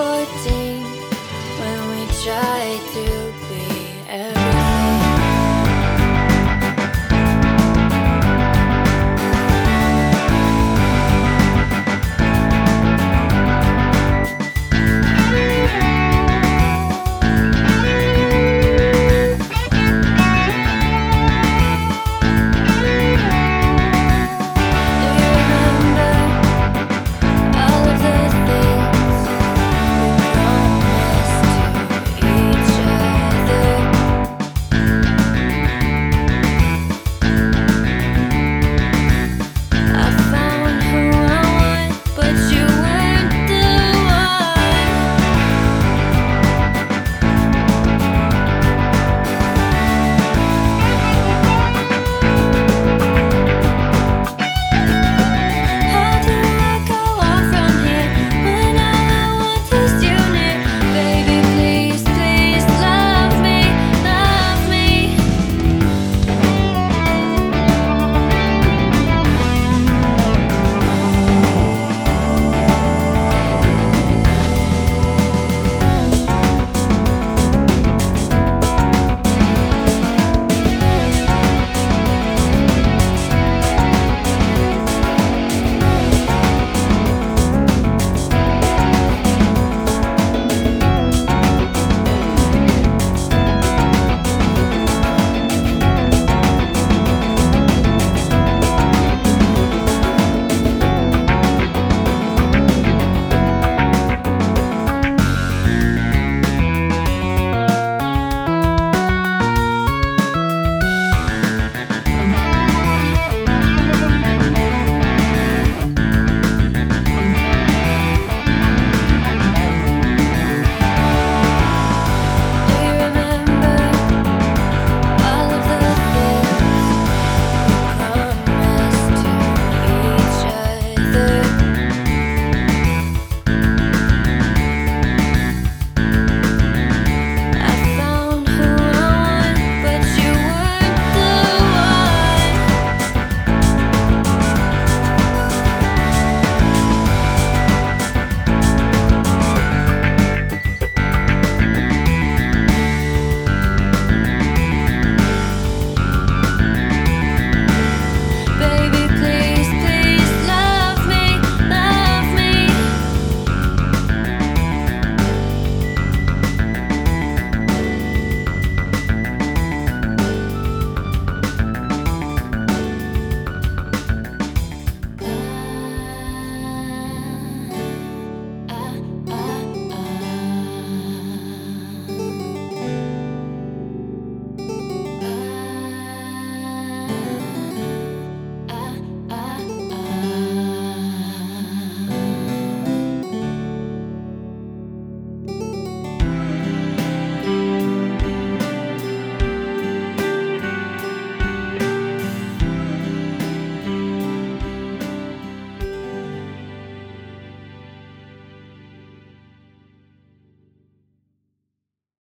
14 when we tried to